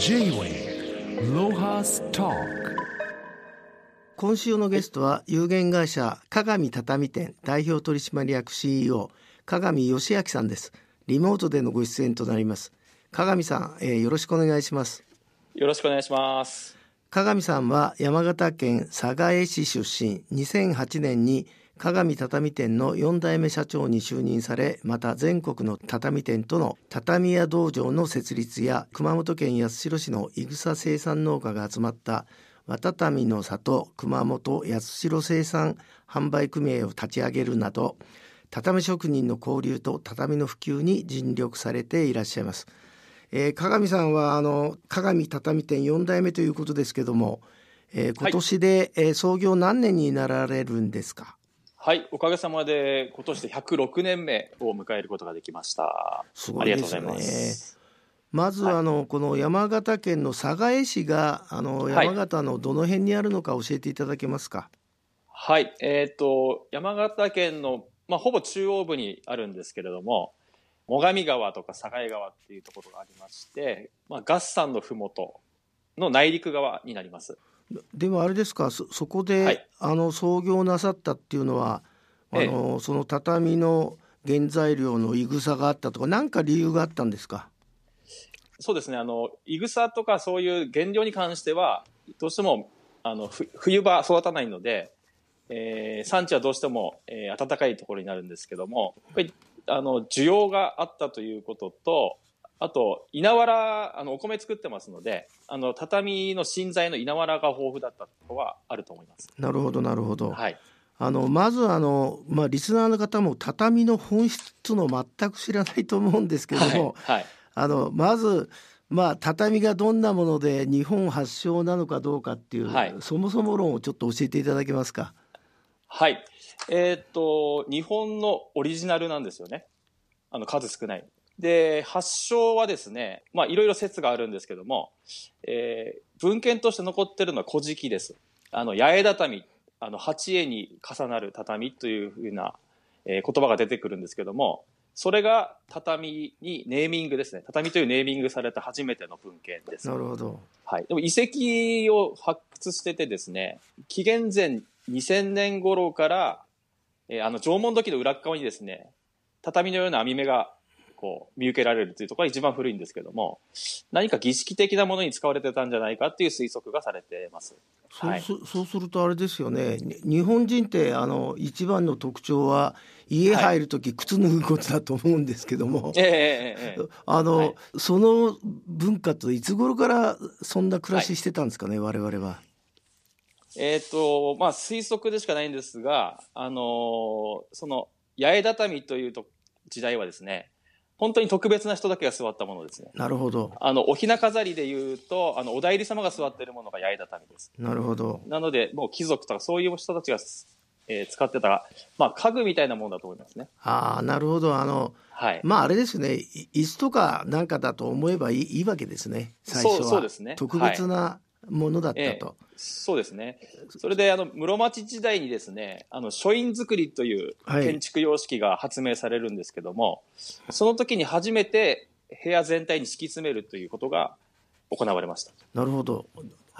J-Way ロハスタ今週のゲストは有限会社鏡畳店代表取締役 CEO 鏡義明さんです。リモートでのご出演となります。鏡さん、えー、よろしくお願いします。よろしくお願いします。鏡さんは山形県寒河江市出身。2008年に鏡畳店の4代目社長に就任されまた全国の畳店との畳屋道場の設立や熊本県八代市のいぐさ生産農家が集まった綿畳の里熊本八代生産販売組合を立ち上げるなど畳職人の交流と畳の普及に尽力されていらっしゃいます。えー、鏡さんはあの鏡畳店4代目ということですけども、えー、今年で、はい、えー、創業何年になられるんですか？はい、おかげさまで今年で106年目を迎えることができました。すごいですね。まず、はい、あのこの山形県の寒河江市があの山形のどの辺にあるのか教えていただけますか？はい、えっ、ー、と山形県のまあほぼ中央部にあるんですけれども、最上川とか寒河江川っていうところがありまして、まあ合山のふもとの内陸側になります。でもあれですかそそこで、はい、あの創業なさったっていうのはあの、ええ、その畳の原材料のいぐさがあったとか何か理由があったんですか？そうですね。あのいぐさとかそういう原料に関してはどうしてもあの冬場育たないので、えー、産地はどうしても、えー、暖かいところになるんですけどもやっぱりあの需要があったということとあと、稲わら、あの、お米作ってますので、あの、畳の芯材の稲わらが豊富だったとはあると思います。なるほど、なるほど。はい。あの、まずあの、まあ、リスナーの方も畳の本質との全く知らないと思うんですけども、はい、はい、あの、まず、まあ、畳がどんなもので日本発祥なのかどうかっていう、はい、そもそも論をちょっと教えていただけますか？はい。えー、っと、日本のオリジナルなんですよね。あの、数少ない。で、発祥はですね、まあいろいろ説があるんですけども、えー、文献として残ってるのは古事記です。あの、八重畳、あの、八重に重なる畳というふうな、えー、言葉が出てくるんですけども、それが畳にネーミングですね。畳というネーミングされた初めての文献です。なるほど。はい。でも遺跡を発掘しててですね、紀元前2000年頃から、えー、あの縄文土器の裏側にですね、畳のような網目がこう見受けられるというところが一番古いんですけども何か儀式的なものに使われてたんじゃないかっていう推測がされてます。そうはい、そうするとあれですよね。日本人ってあの一番の特徴は家入る時、靴脱ぐことだと思うんですけども、えー、あの、はい、その文化といつ頃からそんな暮らししてたんですかね、はい、我々は。えっ、ー、とまあ推測でしかないんですがあのその八重畳というと時代はですね本当に特別な人だけが座ったものですね。なるほど。あの、おひな飾りで言うと、あの、お代理様が座っているものが八重畳です。なるほど。なので、もう貴族とかそういう人たちが、えー、使ってた、まあ、家具みたいなものだと思いますね。ああ、なるほど。あの、はい。まあ、あれですね。椅子とかなんかだと思えばいいいいわけですね。最初は。そうそうですね。特別なものだったと。えーそうですね。それで、あの、室町時代にですね、あの、書院造りという建築様式が発明されるんですけども、はい、その時に初めて部屋全体に敷き詰めるということが行われました。なるほど。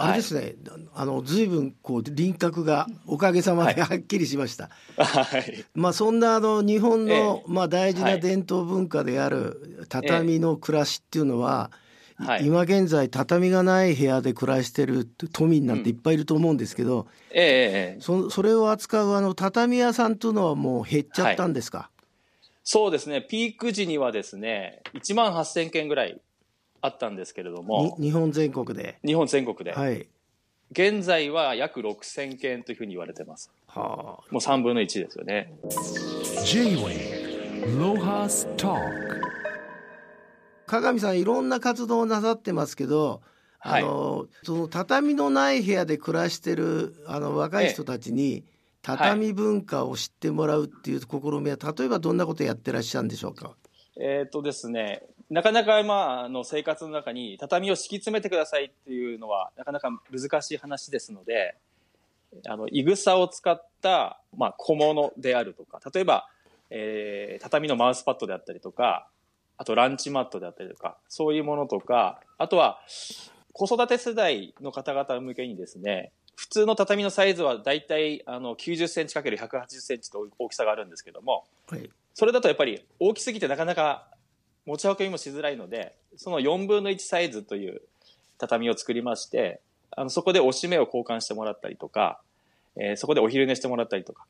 あれですね、はい、あの随分こう輪郭がおかげさまではっきりしました。はい、まあそんなあの日本の、ええ、まあ大事な伝統文化である畳の暮らしっていうのは、えはい、今現在畳がない部屋で暮らしてる都民なんていっぱいいると思うんですけど、うん、ええそそれを扱うあの畳屋さんというのはもう減っちゃったんですか、はい、そうですね。ピーク時にはですね1万8000件ぐらいあったんですけれども。日本全国で？日本全国で、はい、現在は約6000件というふうに言われてます、はあ、もう3分の1ですよね。J-Way ロハスタ鏡さんいろんな活動をなさってますけど、はい、あのその畳のない部屋で暮らしてるあの若い人たちに、畳文化を知ってもらうっていう試みは、例えばどんなことやってらっしゃるんでしょうか？えっとですね、なかなか、まあ、あの生活の中に畳を敷き詰めてくださいっていうのはなかなか難しい話ですのであのいぐさを使った、まあ、小物であるとか例えば、えー、畳のマウスパッドであったりとかあとランチマットであったりとか、そういうものとか、あとは子育て世代の方々向けにですね、普通の畳のサイズはだいたいあの90センチ ×180 センチと大きさがあるんですけども、はい。それだとやっぱり大きすぎてなかなか持ち運びもしづらいので、その4分の1サイズという畳を作りまして、あのそこでおしめを交換してもらったりとか、えーそこでお昼寝してもらったりとか、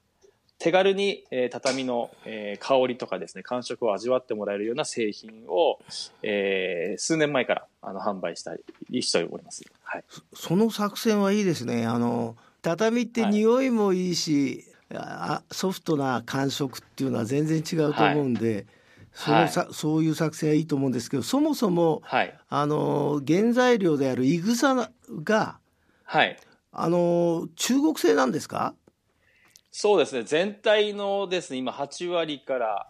手軽に、えー畳の、えー香りとかですね、感触を味わってもらえるような製品を、えー数年前からあの販売したりしております。はい。その作戦はいいですね。あの畳って匂いもいいし、あソフトな感触っていうのは全然違うと思うんで、そのさそういう作戦はいいと思うんですけど、そもそもはい。あの原材料であるいぐさがはい。あの中国製なんですか？そうですね。全体のですね、今8割から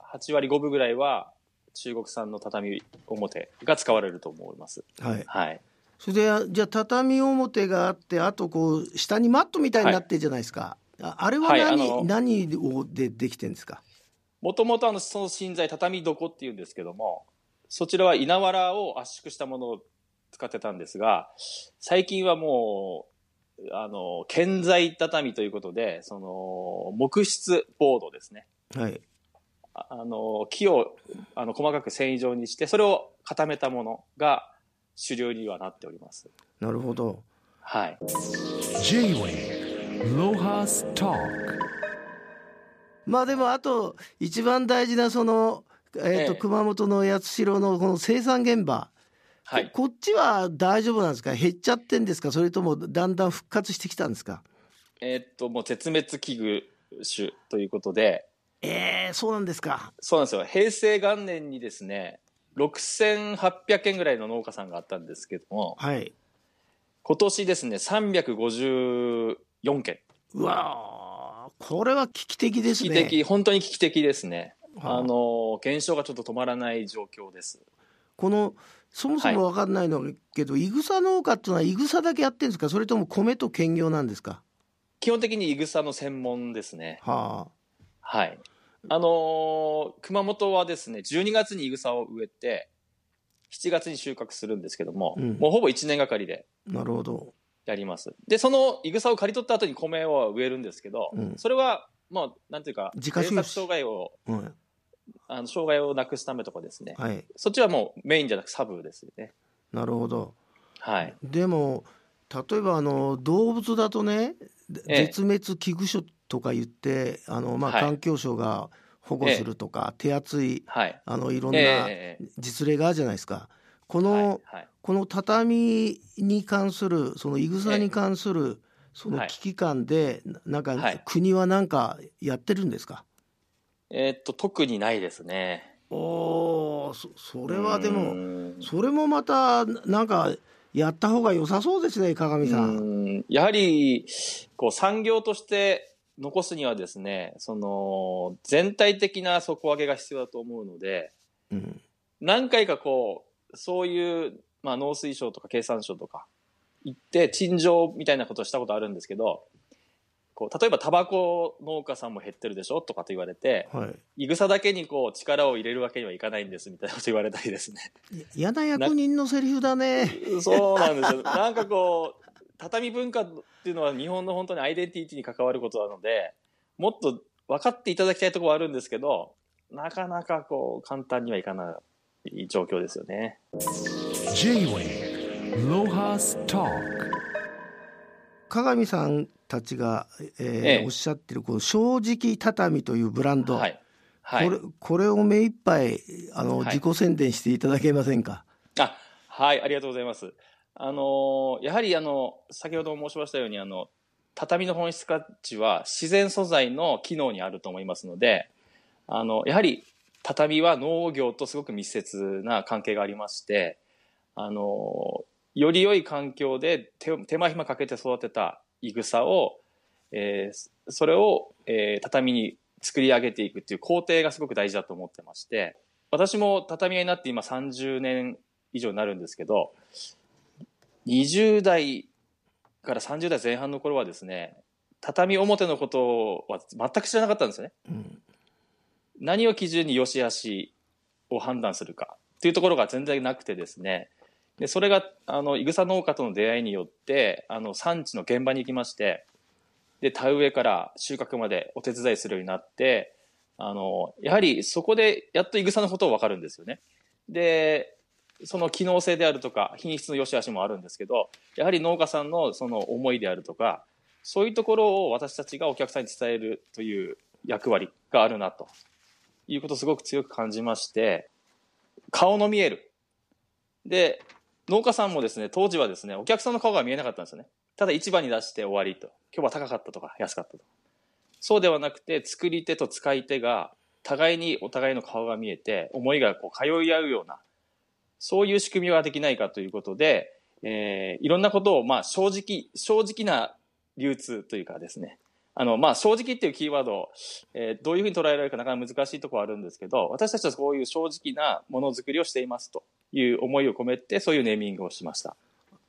8割5分ぐらいは中国産の畳表が使われると思います。はい。はい。それでじゃあ畳表があってあとこう下にマットみたいになってるじゃないですか。ああれははい何、あの何をでできてるんですか？もともとあの、その芯材、畳床っていうんですけども、そちらは稲わらを圧縮したものを使ってたんですが、最近はもう、あの、建材畳ということで、その、木質ボードですね。はい。ああの、木を、あの、細かく繊維状にして、それを固めたものが主流にはなっております。なるほど。はい。Talk まあでもあと一番大事なその、えーとええ熊本の八代のこの生産現場、はい。ここっちは大丈夫なんですか？減っちゃってんですか？それともだんだん復活してきたんですか？えーっと、もう絶滅危惧種ということで、えー、そうなんですかそうなんですよ。平成元年にですね、6800件ぐらいの農家さんがあったんですけども、はい今年ですね、354件。うわーこれは危機的ですね危機的、本当に危機的ですね。はああの、減少がちょっと止まらない状況です。このそもそも分かんないのだけど、い。ぐさ農家っていうのはいぐさだけやってるんですか？それとも米と兼業なんですか？基本的にいぐさの専門ですね。ははい。あのー熊本はですね、12月にいぐさを植えて、7月に収穫するんですけども、うん。もうほぼ1年がかりであなるほど。やります。で、そのいぐさを刈り取った後に米を植えるんですけど、うん。それは、まあ、なんていうか、自家作障害を、うんあの障害をなくすためとかですね、はい。そっちはもうメインじゃなくサブですよね。なるほど。はい。でも例えばあの動物だとね、ええ。絶滅危惧種とか言ってあの、まあ、はい。環境省が保護するとか、手厚いはい。あのいろんえなええ実例があるじゃないですか。こえの、はい。はい。この畳に関するそのいぐさに関するそのはい危機感で、ななんか、はい。国はなんかやってるんですか？えーっと、特にないですね。おーそそれはでうもん。それもまたなんかやった方が良さそうですね鏡さん。やはり、こう、産業として残すにはですね、その、全体的な底上げが必要だと思うので、うん。何回かこう、そういう、まあ、農水省とか経産省とか行って、陳情みたいなことをしたことあるんですけど、こう、例えばタバコ農家さんも減ってるでしょとかと言われて、はいいぐさだけにこう、力を入れるわけにはいかないんですみたいなこと言われたりですね。嫌な役人のセリフだね。そうなんですよ。なんかこう、畳文化っていうのは日本の本当にアイデンティティに関わることなので、もっと分かっていただきたいところはあるんですけど、なかなかこう、簡単にはいかない状況ですよね。Talk 鏡さんたちが、えーええおっしゃってるこう正直畳というブランド、はい。はいこ。れこれを目いっぱいあの、はい自己宣伝していただけませんか？あ、はい、ありがとうございます。あのーやはりあの、先ほども申しましたように、あの、畳の本質価値は自然素材の機能にあると思いますので、あの、やはり畳は農業とすごく密接な関係がありまして、あの、より良い環境で手手間暇かけて育てたいぐさを、えーそれを、えー畳に作り上げていくっていう工程がすごく大事だと思ってまして、私も畳屋になって今30年以上になるんですけど、20代から30代前半の頃はですね、畳表のことは全く知らなかったんですよね。うん何を基準に良し悪しを判断するかっていうところが全然なくてですねでそれがあのいぐさ農家との出会いによってあの産地の現場に行きましてで田植えから収穫までお手伝いするようになってあのやはりそこでやっといぐさのことを分かるんですよね。でその機能性であるとか品質の良し悪しもあるんですけどやはり農家さんのその思いであるとかそういうところを私たちがお客さんに伝えるという役割があるなということをすごく強く感じまして顔の見えるで農家さんもですね当時はですねお客さんの顔が見えなかったんですよね。ただ市場に出して終わりと。今日は高かったとか安かったとそうではなくて作り手と使い手が互いにお互いの顔が見えて思いがこう通い合うようなそういう仕組みはできないかということで、えー、いろんなことを、まあ、正直、正直な流通というかですね、あの、まあ、正直っていうキーワード、えー、どういうふうに捉えられるかなかなか難しいところはあるんですけど、私たちはそういう正直なものづくりをしていますと。いう思いを込めて、そういうネーミングをしました。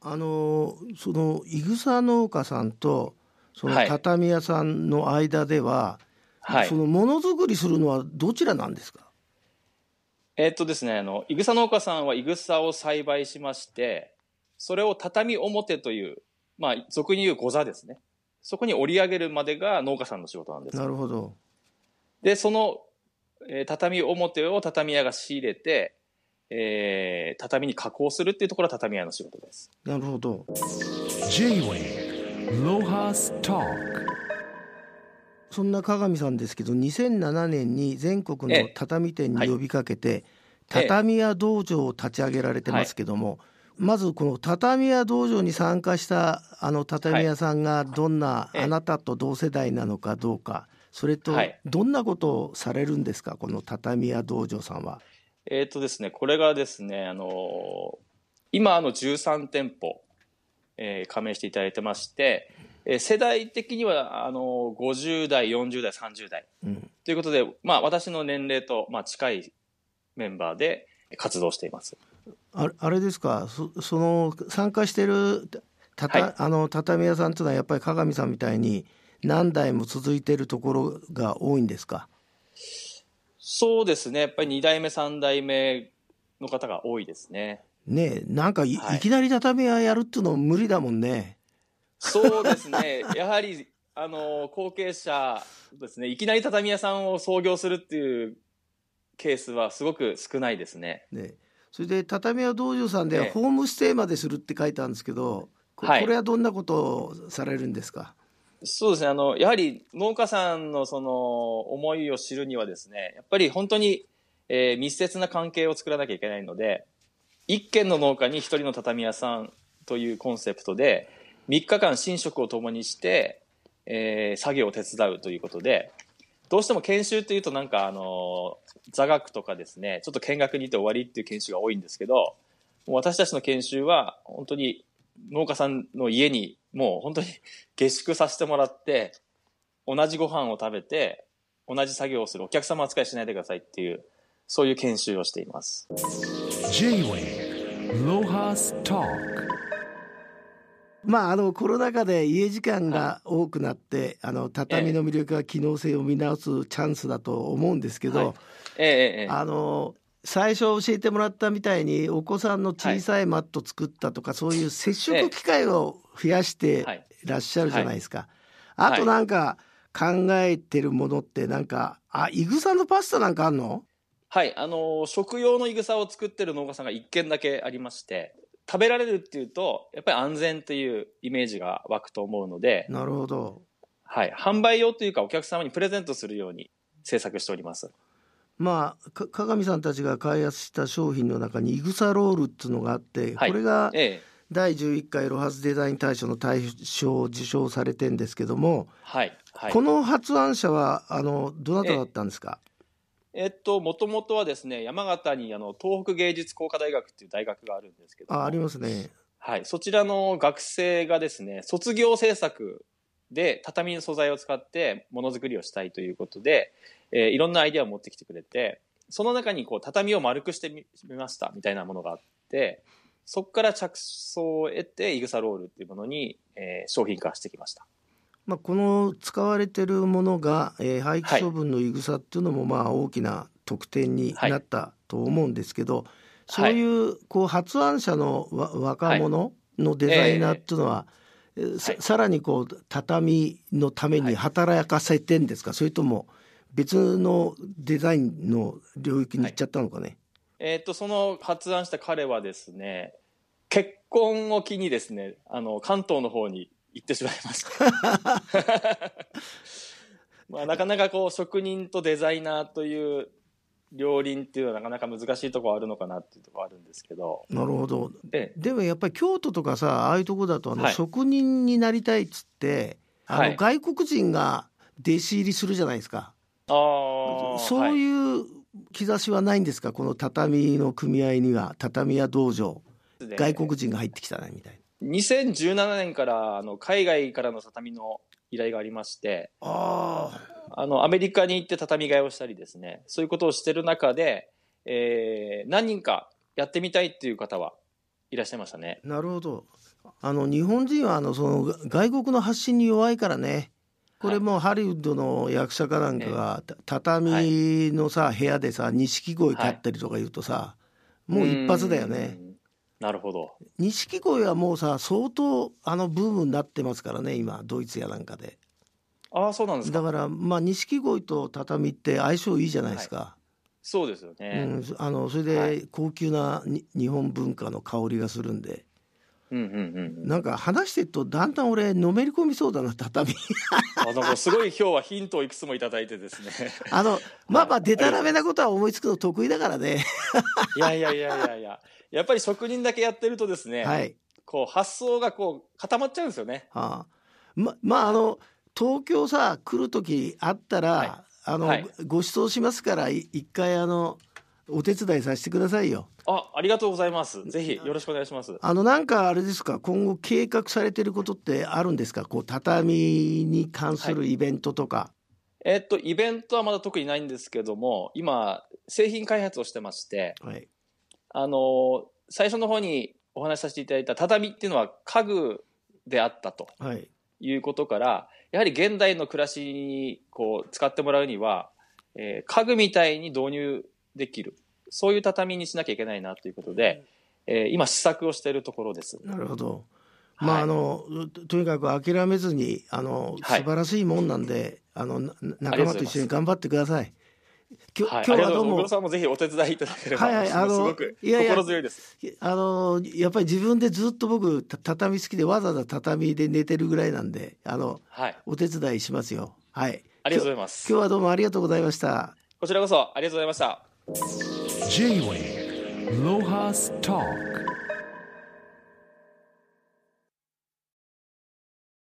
あの、その、いぐさ農家さんと、その畳屋さんの間では、はい、そのものづくりするのはどちらなんですか？えー、っとですね、あの、いぐさ農家さんはいぐさを栽培しまして、それを畳表という、まあ、俗に言うご座ですね。そこに織り上げるまでが農家さんの仕事なんです。なるほど。で、その、えー、畳表を畳屋が仕入れて、えー、畳に加工するっていうところは畳屋の仕事です。なるほど。J-Way ロハスターそんな鏡さんですけど2007年に全国の畳店に呼びかけて、畳屋道場を立ち上げられてますけども、まずこの畳屋道場に参加したあの畳屋さんがどんな、あなたと同世代なのかどうかそれとどんなことをされるんですかこの畳屋道場さんは？えっ、とですねこれがですねあの今あの13店舗、えー、加盟していただいてましてえー、世代的にはあの50代40代30代、うん、ということで、まあ、私の年齢と、まあ、近いメンバーで活動しています。ああれですか？そその参加してるたた、はい、あの畳屋さんというのはやっぱり鏡さんみたいに何代も続いているところが多いんですか？そうですね。やっぱり2代目3代目の方が多いですね。ねなんかいはい、いきなり畳屋やるっていうの無理だもんね。そうですね。やはり、あの、後継者ですね、いきなり畳屋さんを創業するっていうケースはすごく少ないですね。ねそれで畳屋道場さんではホームステイまでするって書いてあるんですけど、これはどんなことをされるんですか、そうですね。あの、やはり農家さんのその思いを知るにはですね、やっぱり本当に、えー、密接な関係を作らなきゃいけないので、一軒の農家に一人の畳屋さんというコンセプトで、3日間寝食を共にして、えー、作業を手伝うということで、どうしても研修っていうとなんかあの、座学とかですね、ちょっと見学に行って終わりっていう研修が多いんですけど、私たちの研修は本当に農家さんの家にもう本当に下宿させてもらって、同じご飯を食べて、同じ作業をするお客様扱いしないでくださいっていう、そういう研修をしています。まあ、あのコロナ禍で家時間が多くなって、あの畳の魅力や機能性を見直すチャンスだと思うんですけど、ええ。あの最初教えてもらったみたいにお子さんの小さいマット作ったとか、そういう接触機会を増やしてらっしゃるじゃないですか。あとなんか考えてるものってなんかあいぐさのパスタなんかあんの？はいあの食用のいぐさを作ってる農家さんが1軒だけありまして食べられるっていうと、やっぱり安全っていうイメージが湧くと思うので、なるほど。はい。販売用というか、お客様にプレゼントするように制作しております。まあ、か鏡さんたちが開発した商品の中に、イグサロールっていうのがあって、はい、これが、第11回ロハスデザイン大賞の大賞を受賞されてんですけども、はい。はい、この発案者はあのどなただったんですか、えっと、もともとはですね、山形にあの東北芸術工科大学っていう大学があるんですけどあ、ありますね。はい、そちらの学生がですね、卒業制作で畳の素材を使ってものづくりをしたいということで、えー、いろんなアイデアを持ってきてくれて、その中にこう畳を丸くしてみましたみたいなものがあって、そこから着想を得て、イグサロールっていうものに、えー、商品化してきました。まあ、この使われてるものが、えー、廃棄処分のいぐさっていうのもまあ大きな特典になったと思うんですけどそういうこう発案者のわ若者のデザイナーっていうのは、さはいさらにこう畳のために働かせてんですか、それとも別のデザインの領域に行っちゃったのかね？えっと、その発案した彼はですね、結婚を機にですね、あの、関東の方に行ってしまいました。まあ、なかなかこう、職人とデザイナーという両輪っていうのはなかなか難しいところあるのかなっていうところあるんですけど、なるほど。で、でもやっぱり京都とかさああいうとこだとあの、はい。職人になりたいっつってあの、はい。外国人が弟子入りするじゃないですか。ああ、そうはいいう兆しはないんですか？この畳の組合には畳屋道場。外国人が入ってきたねみたい2017年からあの海外からの畳の依頼がありまして、な。ああの、アメリカに行って畳替えをしたりですね、そういうことをしてる中で、えー何人かやってみたいっていう方はいらっしゃいましたね。あなるほど。あの日本人はあのその外国の発信に弱いからね。これもうハリウッドの役者かなんかが、た畳のさ部屋でさ錦鯉飼ったりとか言うとさ、もう一発だよね。うん。なるほど。錦鯉はもうさ相当あのブームになってますからね今ドイツやなんかでああ、そうなんですか。だからまあ錦鯉と畳って相性いいじゃないですか、そうですよね。うん、あのそれはで高級なに日本文化の香りがするんでうんうんうんうん。なんか話してるとだんだん俺のめり込みそうだな畳あなんかすごい今日はヒントをいくつもいただいてですね。あのまあまあでたらめなことは思いつくの得意だからねいやいやいやいやいや。やっぱり職人だけやってるとですね、はいこう発想がこう固まっちゃうんですよね。ああままああの東京さ来る時あったら、はいあの、はいご馳走しますからい一回あのお手伝いさせてくださいよ。あ、ありがとうございます。ぜひよろしくお願いします。あのなんかあれですか？今後計画されてることってあるんですか？こう畳に関するイベントとか。えっと、イベントはまだ特にないんですけども、今、製品開発をしてまして、はい、あの、最初の方にお話しさせていただいた畳っていうのは家具であったとはい、いうことから、やはり現代の暮らしにこう使ってもらうには、えー家具みたいに導入できる、そういう畳にしなきゃいけないなということで、えー今試作をしているところです。なるほど。まあ、はいあのととにかく諦めずにあのはい素晴らしいもんなんで、あのなあり仲間と一緒に頑張ってください。きょはい、今日はどうも。小黒さんもぜひお手伝いいただければ、はいはいあのすごくいやいや心強いです。あのやっぱり自分でずっと僕た畳好きでわざわざ畳で寝てるぐらいなんであのはい。お手伝いしますよ。はい。ありがとうございます。今日はどうもありがとうございました。こちらこそありがとうございました。J-Wave Lohas Talk